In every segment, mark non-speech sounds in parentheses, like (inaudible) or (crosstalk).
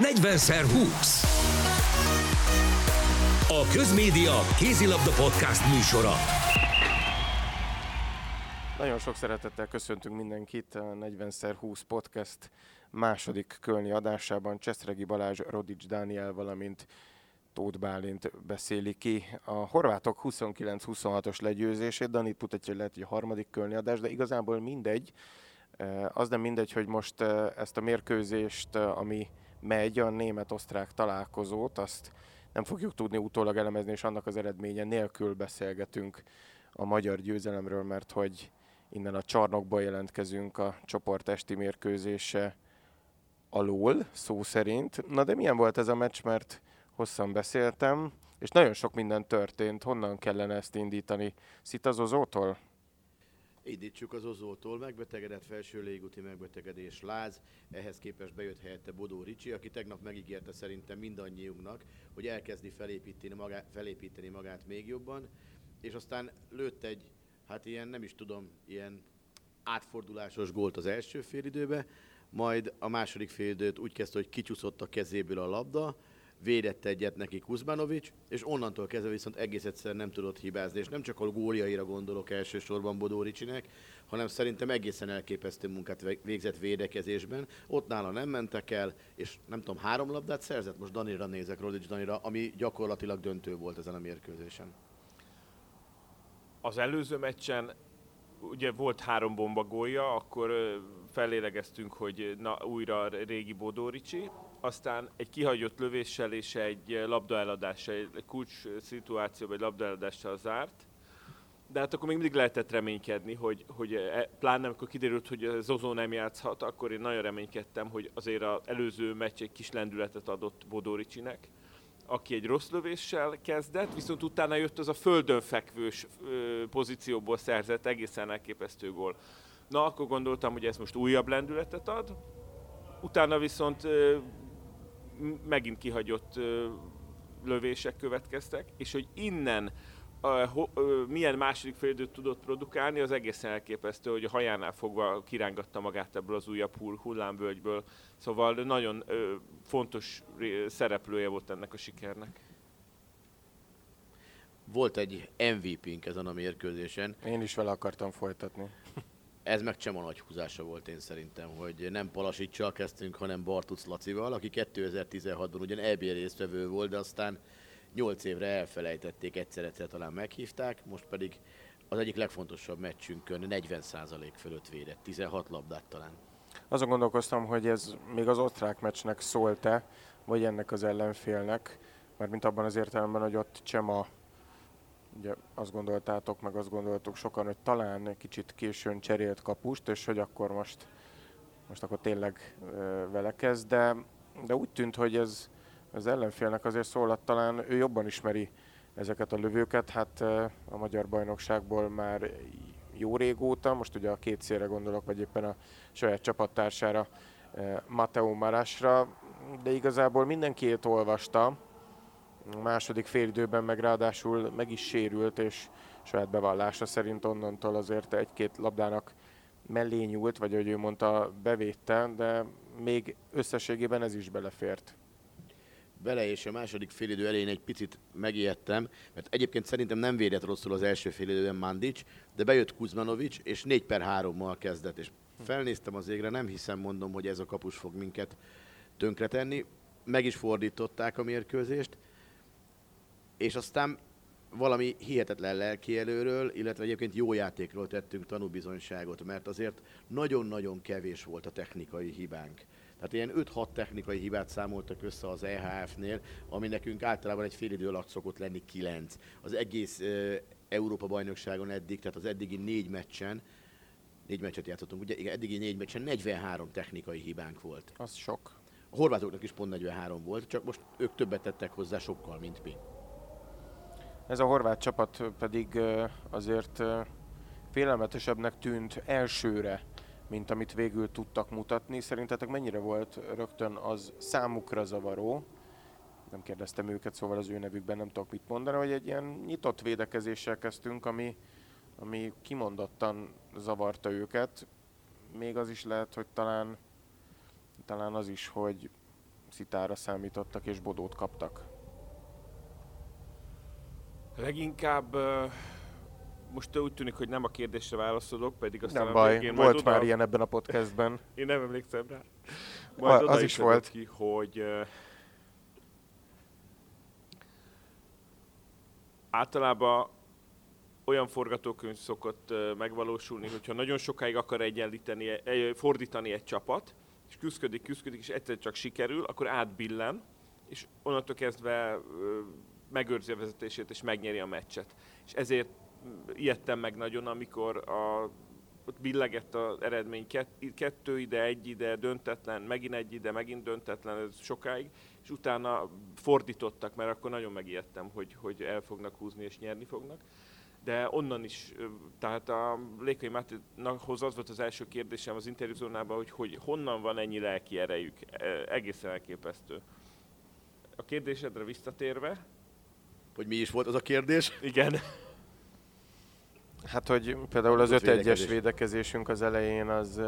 40x20. A Közmédia Kézilabda Podcast műsora. Nagyon sok szeretettel köszöntünk mindenkit a 40x20 podcast második kölni adásában. Cseszregi Balázs, Rodics Dániel, valamint Tóth Bálint beszéli ki a horvátok 29-26-os legyőzését. Danit mutatja, hogy lehet, hogy a harmadik kölni adás, de igazából mindegy. Az nem mindegy, hogy most ezt a mérkőzést, ami megy, a német-osztrák találkozót, azt nem fogjuk tudni utólag elemezni, és annak az eredménye nélkül beszélgetünk a magyar győzelemről, mert hogy innen a csarnokból jelentkezünk a csoport esti mérkőzése alól, szó szerint. Na de milyen volt ez a meccs, mert hosszan beszéltem, és nagyon sok minden történt. Honnan kellene ezt indítani? Szitazozótól? Indítsuk az Ozótól, megbetegedett felső légúti megbetegedés láz, ehhez képest bejött helyette Bodó Ricsi, aki tegnap megígérte szerintem mindannyiunknak, hogy elkezdi felépíteni magát, felépíteni magát még jobban, és aztán lőtt egy, hát ilyen nem is tudom, ilyen átfordulásos gólt az első félidőbe, majd a második félidőt úgy kezdte, hogy kicsúszott a kezéből a labda, védett egyet neki Kuzmanovics, és onnantól kezdve viszont egész egyszerűen nem tudott hibázni, és nem csak a góljaira gondolok elsősorban Bodó Ricsinek, hanem szerintem egészen elképesztő munkát végzett védekezésben. Ott nála nem mentek el, és nem tudom, három labdát szerzett, most Danira nézek, Rodics Danira, ami gyakorlatilag döntő volt ezen a mérkőzésen. Az előző meccsen ugye volt három bomba gólja, akkor fellélegeztünk, hogy na, újra régi Bodóricsi, aztán egy kihagyott lövéssel és egy labdaeladással, egy kulcs szituációban egy labdaeladással zárt, de hát akkor még mindig lehetett reménykedni, hogy, hogy e, pláne amikor kiderült, hogy Zozó nem játszhat, akkor én nagyon reménykedtem, hogy azért az előző meccs egy kis lendületet adott Bodoricsinek, aki egy rossz lövéssel kezdett, viszont utána jött az a földön fekvős pozícióból szerzett egészen elképesztő gól. Na, akkor gondoltam, hogy ez most újabb lendületet ad, utána viszont megint kihagyott lövések következtek, és hogy innen milyen második félidőt tudott produkálni, az egészen elképesztő, hogy a hajánál fogva kirángatta magát ebből az újabb hull, hullámvölgyből. Szóval nagyon fontos szereplője volt ennek a sikernek. Volt egy MVP-nk ezen a mérkőzésen. Én is vele akartam folytatni. Ez meg Csema nagy húzása volt én szerintem, hogy nem Palasicsal kezdtünk, hanem Bartuc Lacival, aki 2016-ban ugyan EB résztvevő volt, de aztán 8 évre elfelejtették, egyszer-egyszer talán meghívták, most pedig az egyik legfontosabb meccsünkön 40% fölött védett, 16 labdát talán. Azon gondolkoztam, hogy ez még az osztrák meccsnek szólt-e, vagy ennek az ellenfélnek, mert mint abban az értelemben, hogy ott Csema ugye azt gondoltátok, meg azt gondoltuk sokan, hogy talán kicsit későn cserélt kapust, és hogy akkor most, most akkor tényleg vele kezd, de, de úgy tűnt, hogy ez az ellenfélnek azért szólat talán ő jobban ismeri ezeket a lövőket, hát a magyar bajnokságból már jó régóta, most ugye a két szélre gondolok, vagy éppen a saját csapattársára, Mateo Marasra, de igazából mindenkiét olvasta, második félidőben meg ráadásul meg is sérült, és saját bevallása szerint onnantól azért egy-két labdának mellé nyúlt, vagy ahogy ő mondta, bevédte, de még összességében ez is belefért. Bele és a második félidő elején egy picit megijedtem, mert egyébként szerintem nem védett rosszul az első félidőben Mandic, de bejött Kuzmanovic, és 4 per 3-mal kezdett, és felnéztem az égre, nem hiszem mondom, hogy ez a kapus fog minket tönkretenni. Meg is fordították a mérkőzést, és aztán valami hihetetlen lelki előről, illetve egyébként jó játékról tettünk tanúbizonyságot, mert azért nagyon-nagyon kevés volt a technikai hibánk. Tehát ilyen 5-6 technikai hibát számoltak össze az EHF-nél, ami nekünk általában egy fél idő alatt szokott lenni 9. Az egész uh, Európa bajnokságon eddig, tehát az eddigi négy meccsen, négy meccset játszottunk, ugye igen, eddigi négy meccsen 43 technikai hibánk volt. Az sok. A horvátoknak is pont 43 volt, csak most ők többet tettek hozzá sokkal, mint mi. Ez a horvát csapat pedig azért félelmetesebbnek tűnt elsőre, mint amit végül tudtak mutatni. Szerintetek mennyire volt rögtön az számukra zavaró? Nem kérdeztem őket, szóval az ő nevükben nem tudok mit mondani, hogy egy ilyen nyitott védekezéssel kezdtünk, ami, ami kimondottan zavarta őket. Még az is lehet, hogy talán, talán az is, hogy szitára számítottak és bodót kaptak? Leginkább most úgy tűnik, hogy nem a kérdésre válaszolok, pedig aztán Nem a baj, végén volt oda, már ilyen ebben a podcastben. (laughs) Én nem emlékszem rá. A- Majd az oda is volt. Ki, hogy általában olyan forgatókönyv szokott megvalósulni, hogyha nagyon sokáig akar egyenlíteni, eh, fordítani egy csapat, és küzdködik, küzdködik, és egyszer csak sikerül, akkor átbillen, és onnantól kezdve megőrzi a vezetését, és megnyeri a meccset. És ezért ijedtem meg nagyon, amikor a, ott billegett az eredmény, Kett, kettő ide, egy ide, döntetlen, megint egy ide, megint döntetlen, ez sokáig, és utána fordítottak, mert akkor nagyon megijedtem, hogy, hogy el fognak húzni és nyerni fognak. De onnan is, tehát a Lékai Mátéhoz az volt az első kérdésem az interjúzónában, hogy, hogy honnan van ennyi lelki erejük. E, Egészen elképesztő. A kérdésedre visszatérve, Hogy mi is volt az a kérdés? igen, Hát, hogy például az Tudott 5 1 védekezés. védekezésünk az elején, az,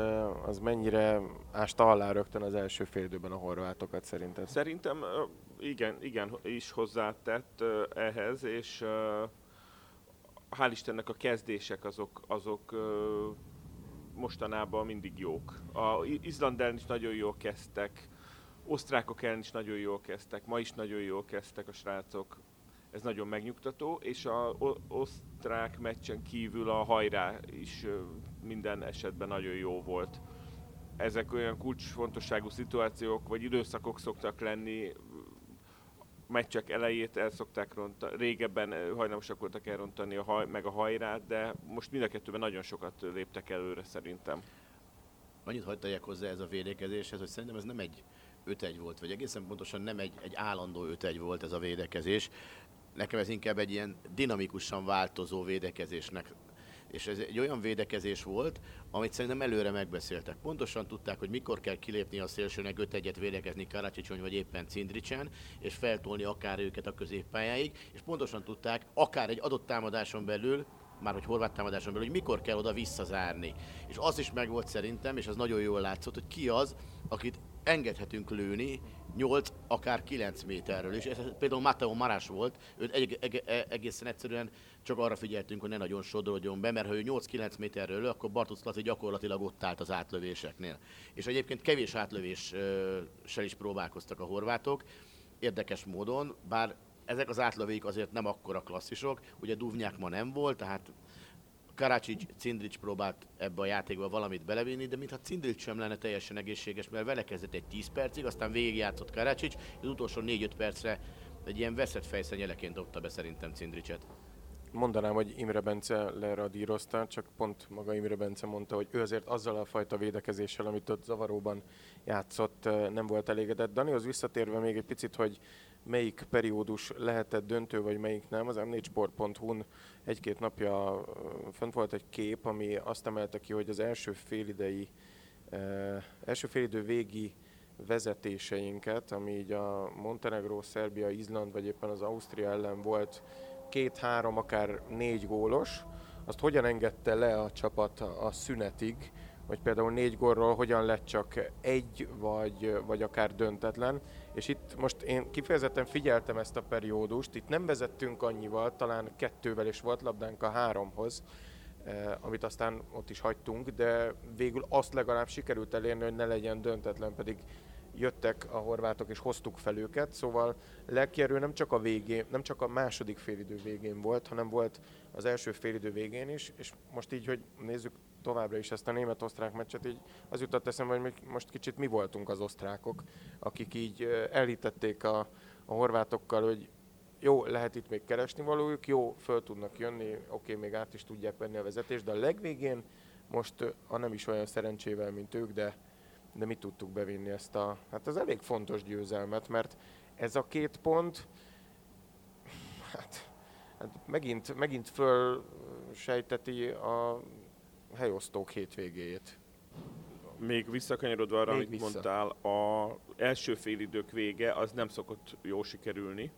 az mennyire ásta alá rögtön az első fél időben a horvátokat szerinted? Szerintem ö, igen, igen is hozzátett ehhez, és hál' Istennek a kezdések azok, azok mostanában mindig jók. A Izland ellen is nagyon jól kezdtek, osztrákok ellen is nagyon jól kezdtek, ma is nagyon jól kezdtek a srácok. Ez nagyon megnyugtató, és a osztrák meccsen kívül a hajrá is minden esetben nagyon jó volt ezek olyan kulcsfontosságú szituációk, vagy időszakok szoktak lenni, meccsek elejét el szokták rontani, régebben hajlamosak voltak elrontani a haj, meg a hajrát, de most mind a kettőben nagyon sokat léptek előre szerintem. Annyit hagyd hozzá ez a védekezéshez, hogy szerintem ez nem egy 5-1 volt, vagy egészen pontosan nem egy, egy állandó 5-1 volt ez a védekezés. Nekem ez inkább egy ilyen dinamikusan változó védekezésnek és ez egy olyan védekezés volt, amit szerintem előre megbeszéltek. Pontosan tudták, hogy mikor kell kilépni a szélsőnek 5 egyet védekezni Karacsicsony vagy éppen Cindricsen, és feltolni akár őket a középpályáig, és pontosan tudták, akár egy adott támadáson belül, már hogy horvát támadáson belül, hogy mikor kell oda visszazárni. És az is megvolt szerintem, és az nagyon jól látszott, hogy ki az, akit engedhetünk lőni 8, akár 9 méterről. És ez például Matteo Marás volt, őt egy, eg, eg, egészen egyszerűen csak arra figyeltünk, hogy ne nagyon sodrodjon be, mert ha ő 8-9 méterről akkor Bartusz Laci gyakorlatilag ott állt az átlövéseknél. És egyébként kevés átlövéssel is próbálkoztak a horvátok, érdekes módon, bár ezek az átlövék azért nem akkora klasszisok, ugye Duvnyák ma nem volt, tehát Karacsics, Cindrics próbált ebbe a játékba valamit belevinni, de mintha Cindrics sem lenne teljesen egészséges, mert vele kezdett egy 10 percig, aztán végigjátszott Karacsics, az utolsó 4-5 percre egy ilyen veszett fejszenyeleként dobta be szerintem Cindricset. Mondanám, hogy Imre Bence leradírozta, csak pont maga Imre Bence mondta, hogy ő azért azzal a fajta védekezéssel, amit ott zavaróban játszott, nem volt elégedett. Danihoz visszatérve még egy picit, hogy melyik periódus lehetett döntő, vagy melyik nem, az m4sport.hu-n egy-két napja fönt volt egy kép, ami azt emelte ki, hogy az első félidei, első félidő végi vezetéseinket, ami így a Montenegro, Szerbia, Izland, vagy éppen az Ausztria ellen volt két-három, akár négy gólos, azt hogyan engedte le a csapat a szünetig, hogy például négy gólról hogyan lett csak egy, vagy, vagy akár döntetlen. És itt most én kifejezetten figyeltem ezt a periódust, itt nem vezettünk annyival, talán kettővel, és volt labdánk a háromhoz, eh, amit aztán ott is hagytunk, de végül azt legalább sikerült elérni, hogy ne legyen döntetlen, pedig jöttek a horvátok és hoztuk fel őket, szóval lelkierő nem csak a végén, nem csak a második félidő végén volt, hanem volt az első félidő végén is, és most így, hogy nézzük továbbra is ezt a német-osztrák meccset, így az jutott eszembe, hogy most kicsit mi voltunk az osztrákok, akik így ö, elhitették a, a horvátokkal, hogy jó, lehet itt még keresni valójuk, jó, föl tudnak jönni, oké, még át is tudják venni a vezetést, de a legvégén most, ha nem is olyan szerencsével, mint ők, de de mi tudtuk bevinni ezt a, hát ez elég fontos győzelmet, mert ez a két pont, hát, hát megint, megint föl sejteti a helyosztók hétvégéjét. Még visszakanyarodva arra, Még amit vissza. mondtál, a első félidők vége az nem szokott jó sikerülni.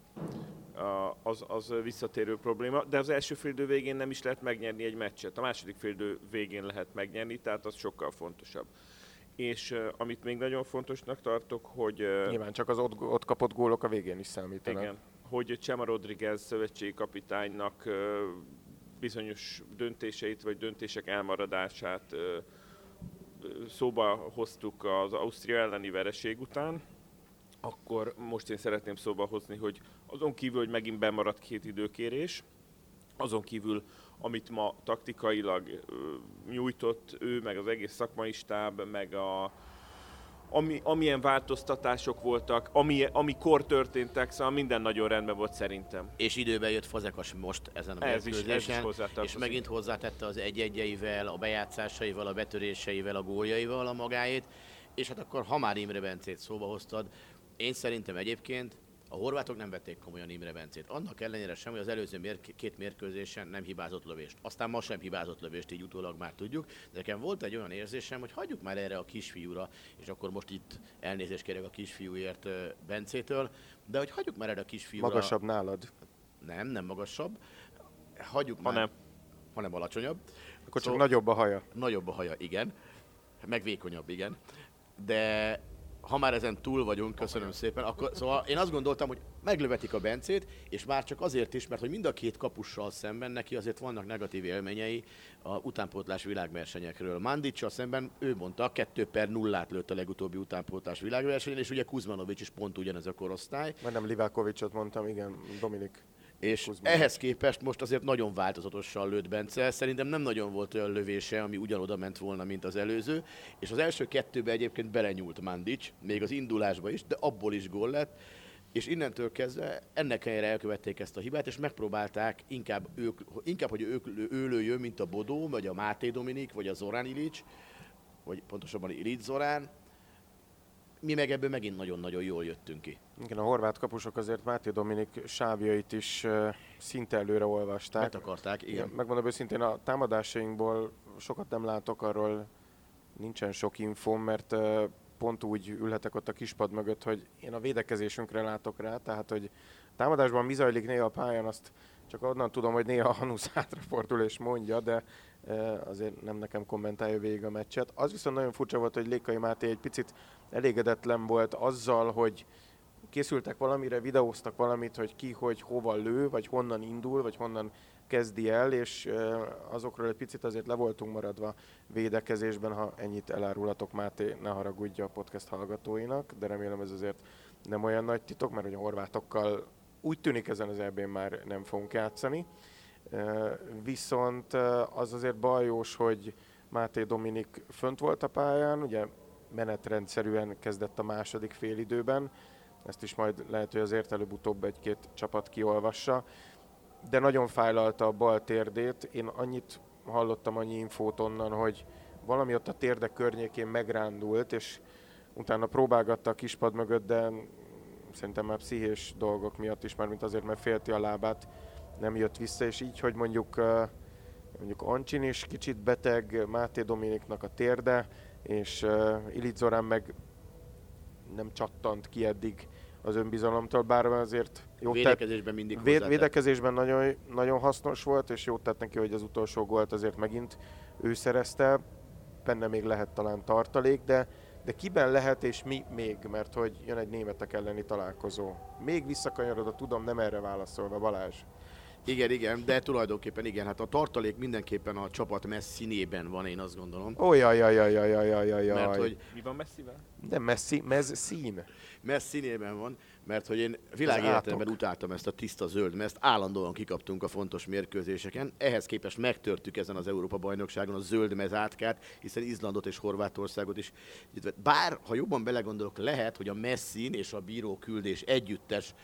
Az, az visszatérő probléma, de az első félidő végén nem is lehet megnyerni egy meccset. A második félidő végén lehet megnyerni, tehát az sokkal fontosabb. és uh, amit még nagyon fontosnak tartok, hogy... Uh, Nyilván csak az ott, ott kapott gólok a végén is számítanak. Igen, hogy Csema Rodriguez szövetségi kapitánynak uh, bizonyos döntéseit vagy döntések elmaradását szóba hoztuk az Ausztria elleni vereség után, akkor most én szeretném szóba hozni, hogy azon kívül, hogy megint bemaradt két időkérés, azon kívül, amit ma taktikailag nyújtott ő, meg az egész szakmai stáb, meg a, ami, amilyen változtatások voltak, ami, amikor történtek, szóval minden nagyon rendben volt szerintem. És időben jött Fazekas most ezen a ez is, ez is és megint hozzátette az egy-egyeivel, a bejátszásaival, a betöréseivel, a góljaival a magáét, és hát akkor, ha már Imre Bencét szóba hoztad, én szerintem egyébként a horvátok nem vették komolyan Imre Bencét. Annak ellenére sem, hogy az előző mér- két mérkőzésen nem hibázott lövést. Aztán ma sem hibázott lövést, így utólag már tudjuk. De nekem volt egy olyan érzésem, hogy hagyjuk már erre a kisfiúra, és akkor most itt elnézést kérek a kisfiúért Bencétől, de hogy hagyjuk már erre a kisfiúra. Magasabb nálad? Nem, nem magasabb. Hagyjuk már. Hanem. Hanem alacsonyabb. Akkor csak szóval nagyobb a haja. Nagyobb a haja, igen. Megvékonyabb, igen. De ha már ezen túl vagyunk, köszönöm szépen, akkor szóval én azt gondoltam, hogy meglövetik a Bencét, és már csak azért is, mert hogy mind a két kapussal szemben neki azért vannak negatív élményei a utánpótlás világversenyekről. Mandicsal szemben ő mondta, 2 per 0 lőtt a legutóbbi utánpótlás világversenyen, és ugye Kuzmanovics is pont ugyanez a korosztály. Mert nem Livákovicsot mondtam, igen, Dominik. És Kuzma. ehhez képest most azért nagyon változatosan lőtt Bence. Szerintem nem nagyon volt olyan lövése, ami ugyanoda ment volna, mint az előző. És az első kettőbe egyébként belenyúlt Mandic, még az indulásba is, de abból is gól lett. És innentől kezdve ennek helyre elkövették ezt a hibát, és megpróbálták inkább, ők, inkább hogy ők, ő lőjön, mint a Bodó, vagy a Máté Dominik, vagy a Zorán Ilic, vagy pontosabban Ilic Zorán, mi meg ebből megint nagyon-nagyon jól jöttünk ki. Igen, a horvát kapusok azért Máté Dominik sávjait is uh, szinte előre olvasták. Mert akarták, igen. igen. Megmondom őszintén, a támadásainkból sokat nem látok, arról nincsen sok infom, mert uh, pont úgy ülhetek ott a kispad mögött, hogy én a védekezésünkre látok rá, tehát hogy támadásban mi zajlik néha a pályán, azt csak onnan tudom, hogy néha Hanusz hátrafordul és mondja, de azért nem nekem kommentálja végig a meccset. Az viszont nagyon furcsa volt, hogy Lékai Máté egy picit elégedetlen volt azzal, hogy készültek valamire, videóztak valamit, hogy ki, hogy hova lő, vagy honnan indul, vagy honnan kezdi el, és azokról egy picit azért le voltunk maradva védekezésben, ha ennyit elárulhatok Máté, ne haragudja a podcast hallgatóinak, de remélem ez azért nem olyan nagy titok, mert hogy a horvátokkal úgy tűnik ezen az ebben már nem fogunk játszani. Viszont az azért bajós, hogy Máté Dominik fönt volt a pályán, ugye menetrendszerűen kezdett a második félidőben, ezt is majd lehet, hogy azért előbb-utóbb egy-két csapat kiolvassa, de nagyon fájlalta a bal térdét. Én annyit hallottam, annyi infót onnan, hogy valami ott a térdek környékén megrándult, és utána próbálgatta a kispad mögött, de szerintem már pszichés dolgok miatt is, már mint azért, mert félti a lábát, nem jött vissza, és így, hogy mondjuk mondjuk Ancsin is kicsit beteg, Máté Dominiknak a térde, és Ilic Zorán meg nem csattant ki eddig az önbizalomtól, bár azért jó védekezésben mindig véd, Védekezésben nagyon, nagyon hasznos volt, és jót tett neki, hogy az utolsó gólt azért megint ő szerezte. Benne még lehet talán tartalék, de, de kiben lehet és mi még, mert hogy jön egy németek elleni találkozó. Még visszakanyarodott, tudom, nem erre válaszolva, Balázs. Igen, igen, de tulajdonképpen igen, hát a tartalék mindenképpen a csapat messzínében van, én azt gondolom. Ó, jaj, jaj, jaj, jaj, jaj, jaj, jaj. Mert hogy... Mi van messzivel? De messzi, mez szín. Messz színében van, mert hogy én világéletemben utáltam ezt a tiszta zöld mert állandóan kikaptunk a fontos mérkőzéseken. Ehhez képest megtörtük ezen az Európa-bajnokságon a zöld mezátkát, hiszen Izlandot és Horvátországot is. Bár, ha jobban belegondolok, lehet, hogy a Messin és a bíró küldés együttes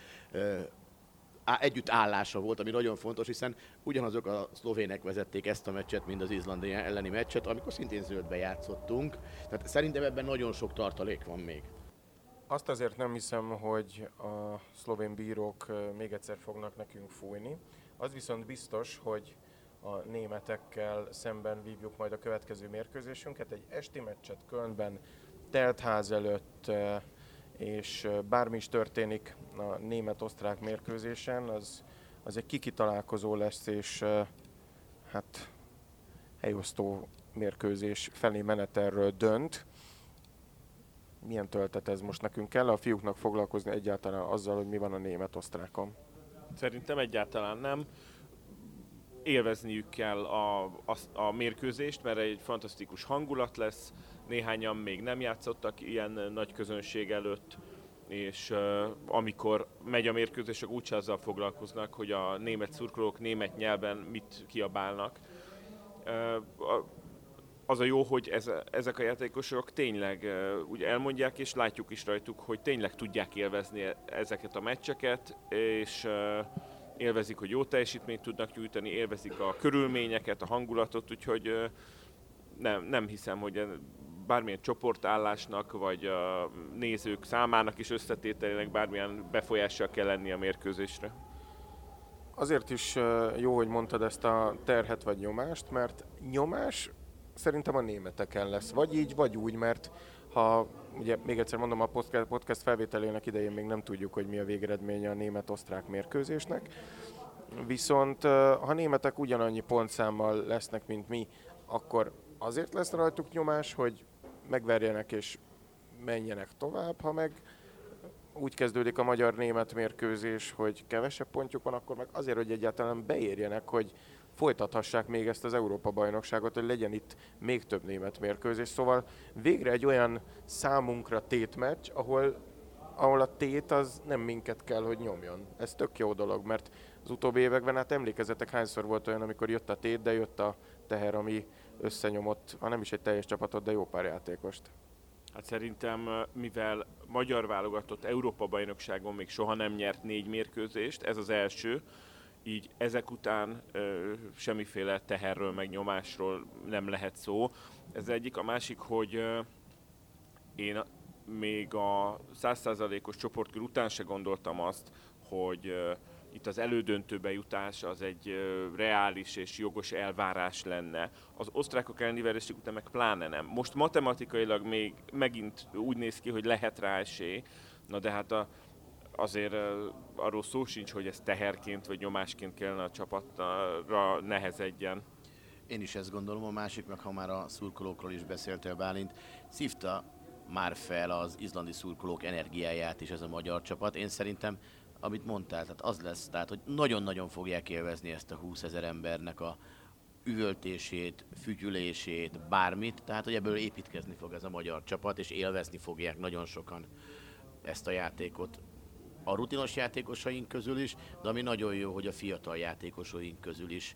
együtt állása volt, ami nagyon fontos, hiszen ugyanazok a szlovének vezették ezt a meccset, mint az izlandi elleni meccset, amikor szintén zöldbe játszottunk. Tehát szerintem ebben nagyon sok tartalék van még. Azt azért nem hiszem, hogy a szlovén bírók még egyszer fognak nekünk fújni. Az viszont biztos, hogy a németekkel szemben vívjuk majd a következő mérkőzésünket. Egy esti meccset Kölnben, telt ház előtt, és bármi is történik a német-osztrák mérkőzésen, az, az egy kikitalálkozó lesz, és hát helyosztó mérkőzés felé menetelről dönt. milyen töltet ez most nekünk? Kell a fiúknak foglalkozni egyáltalán azzal, hogy mi van a német-osztrákon? Szerintem egyáltalán nem. Élvezniük kell a, a, a mérkőzést, mert egy fantasztikus hangulat lesz. Néhányan még nem játszottak ilyen nagy közönség előtt, és uh, amikor megy a mérkőzés, akkor úgy azzal foglalkoznak, hogy a német szurkolók német nyelven mit kiabálnak. Uh, az a jó, hogy ez, ezek a játékosok tényleg uh, úgy elmondják, és látjuk is rajtuk, hogy tényleg tudják élvezni ezeket a meccseket, és uh, élvezik, hogy jó teljesítményt tudnak nyújtani, élvezik a körülményeket, a hangulatot, úgyhogy uh, nem, nem hiszem, hogy bármilyen csoportállásnak, vagy a nézők számának is összetételének bármilyen befolyással kell lenni a mérkőzésre. Azért is jó, hogy mondtad ezt a terhet vagy nyomást, mert nyomás szerintem a németeken lesz. Vagy így, vagy úgy, mert ha, ugye még egyszer mondom, a podcast felvételének idején még nem tudjuk, hogy mi a végeredménye a német-osztrák mérkőzésnek. Viszont ha németek ugyanannyi pontszámmal lesznek, mint mi, akkor azért lesz rajtuk nyomás, hogy megverjenek és menjenek tovább, ha meg úgy kezdődik a magyar-német mérkőzés, hogy kevesebb pontjuk van, akkor meg azért, hogy egyáltalán beérjenek, hogy folytathassák még ezt az Európa-bajnokságot, hogy legyen itt még több német mérkőzés. Szóval végre egy olyan számunkra tétmeccs, ahol, ahol a tét az nem minket kell, hogy nyomjon. Ez tök jó dolog, mert az utóbbi években, hát emlékezetek hányszor volt olyan, amikor jött a tét, de jött a teher, ami összenyomott, ha nem is egy teljes csapatot, de jó pár játékost. Hát szerintem, mivel magyar válogatott Európa-bajnokságon még soha nem nyert négy mérkőzést, ez az első, így ezek után ö, semmiféle teherről, meg nyomásról nem lehet szó. Ez egyik. A másik, hogy ö, én még a 100%-os csoportkör után se gondoltam azt, hogy ö, itt az elődöntőbe jutás az egy reális és jogos elvárás lenne. Az osztrákok elleni vereség után meg pláne nem. Most matematikailag még megint úgy néz ki, hogy lehet rá esély, na de hát a, azért arról szó sincs, hogy ez teherként vagy nyomásként kellene a csapatra nehezedjen. Én is ezt gondolom, a másik meg ha már a szurkolókról is beszéltél Bálint, szívta már fel az izlandi szurkolók energiáját is ez a magyar csapat. Én szerintem amit mondtál, tehát az lesz, tehát hogy nagyon-nagyon fogják élvezni ezt a 20 ezer embernek a üvöltését, fütyülését, bármit, tehát hogy ebből építkezni fog ez a magyar csapat, és élvezni fogják nagyon sokan ezt a játékot. A rutinos játékosaink közül is, de ami nagyon jó, hogy a fiatal játékosaink közül is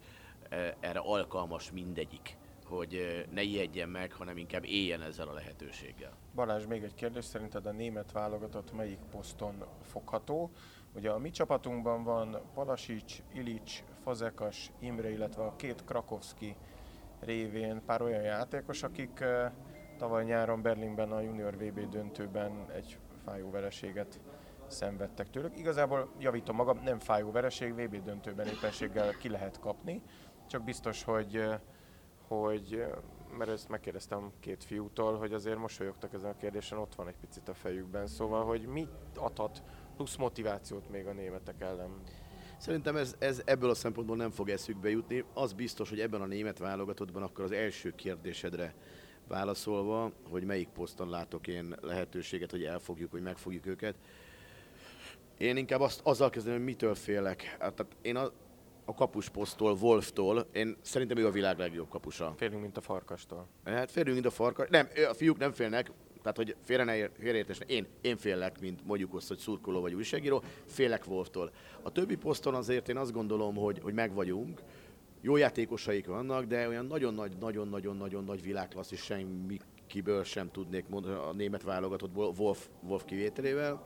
e, erre alkalmas mindegyik hogy e, ne ijedjen meg, hanem inkább éljen ezzel a lehetőséggel. Balázs, még egy kérdés, szerinted a német válogatott melyik poszton fogható? Ugye a mi csapatunkban van Palasics, Ilics, Fazekas, Imre, illetve a két Krakowski révén pár olyan játékos, akik tavaly nyáron Berlinben a Junior VB döntőben egy fájó vereséget szenvedtek tőlük. Igazából javítom magam, nem fájó vereség, VB döntőben éppenséggel ki lehet kapni, csak biztos, hogy, hogy mert ezt megkérdeztem két fiútól, hogy azért mosolyogtak ezen a kérdésen, ott van egy picit a fejükben, szóval, hogy mit adhat plusz motivációt még a németek ellen. Szerintem ez, ez ebből a szempontból nem fog eszükbe jutni. Az biztos, hogy ebben a német válogatottban akkor az első kérdésedre válaszolva, hogy melyik poszton látok én lehetőséget, hogy elfogjuk, hogy megfogjuk őket. Én inkább azt, azzal kezdem, hogy mitől félek. Hát, tehát én a, a kapusposztól, Wolftól, én szerintem ő a világ legjobb kapusa. Félünk, mint a farkastól. Hát félünk, mint a farkas. Nem, a fiúk nem félnek, tehát, hogy félre ne félreértés, én, én félek, mint mondjuk azt, hogy szurkoló vagy újságíró, félek Wolftól. A többi poszton azért én azt gondolom, hogy, hogy meg vagyunk, jó játékosaik vannak, de olyan nagyon nagy, nagyon, nagyon, nagyon nagy világklasszis semmi kiből sem tudnék mondani a német válogatottból, Wolf, Wolf kivételével.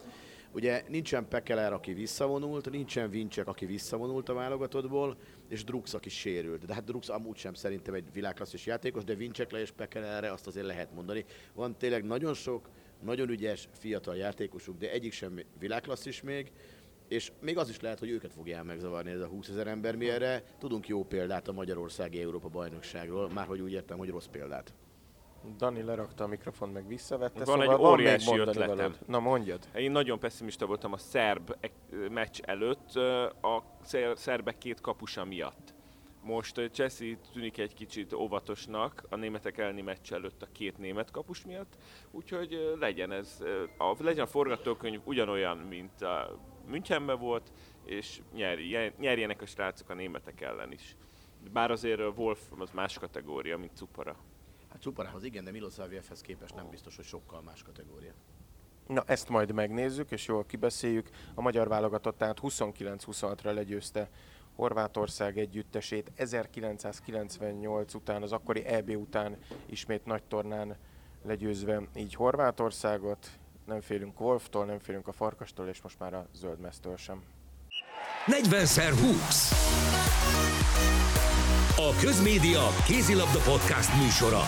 Ugye nincsen Pekeler, aki visszavonult, nincsen Vincsek, aki visszavonult a válogatottból, és Drux, aki sérült. De hát Drux amúgy sem szerintem egy világklasszis játékos, de Vincsekle és Pekelerre azt azért lehet mondani. Van tényleg nagyon sok, nagyon ügyes, fiatal játékosuk, de egyik sem világklasszis még, és még az is lehet, hogy őket fogja megzavarni ez a 20 ezer ember, mi erre tudunk jó példát a Magyarországi Európa bajnokságról, már hogy úgy értem, hogy rossz példát. Dani lerakta a mikrofon, meg visszavette, van szóval egy óriási van ötletem. Veled. Na mondjad. Én nagyon pessimista voltam a szerb meccs előtt, a szerbek két kapusa miatt. Most Cseszi tűnik egy kicsit óvatosnak a németek elleni meccs előtt a két német kapus miatt, úgyhogy legyen ez, a, legyen a forgatókönyv ugyanolyan, mint a Münchenben volt, és nyerjenek a srácok a németek ellen is. Bár azért Wolf az más kategória, mint Cupara. Hát Cuparához igen, de Milosavjevhez képest nem biztos, hogy sokkal más kategória. Na, ezt majd megnézzük, és jól kibeszéljük. A magyar válogatott tehát 29-26-ra legyőzte Horvátország együttesét 1998 után, az akkori EB után ismét nagy tornán legyőzve így Horvátországot. Nem félünk Wolftól, nem félünk a Farkastól, és most már a Zöldmeztől sem. 40x20 A Közmédia Kézilabda Podcast műsora.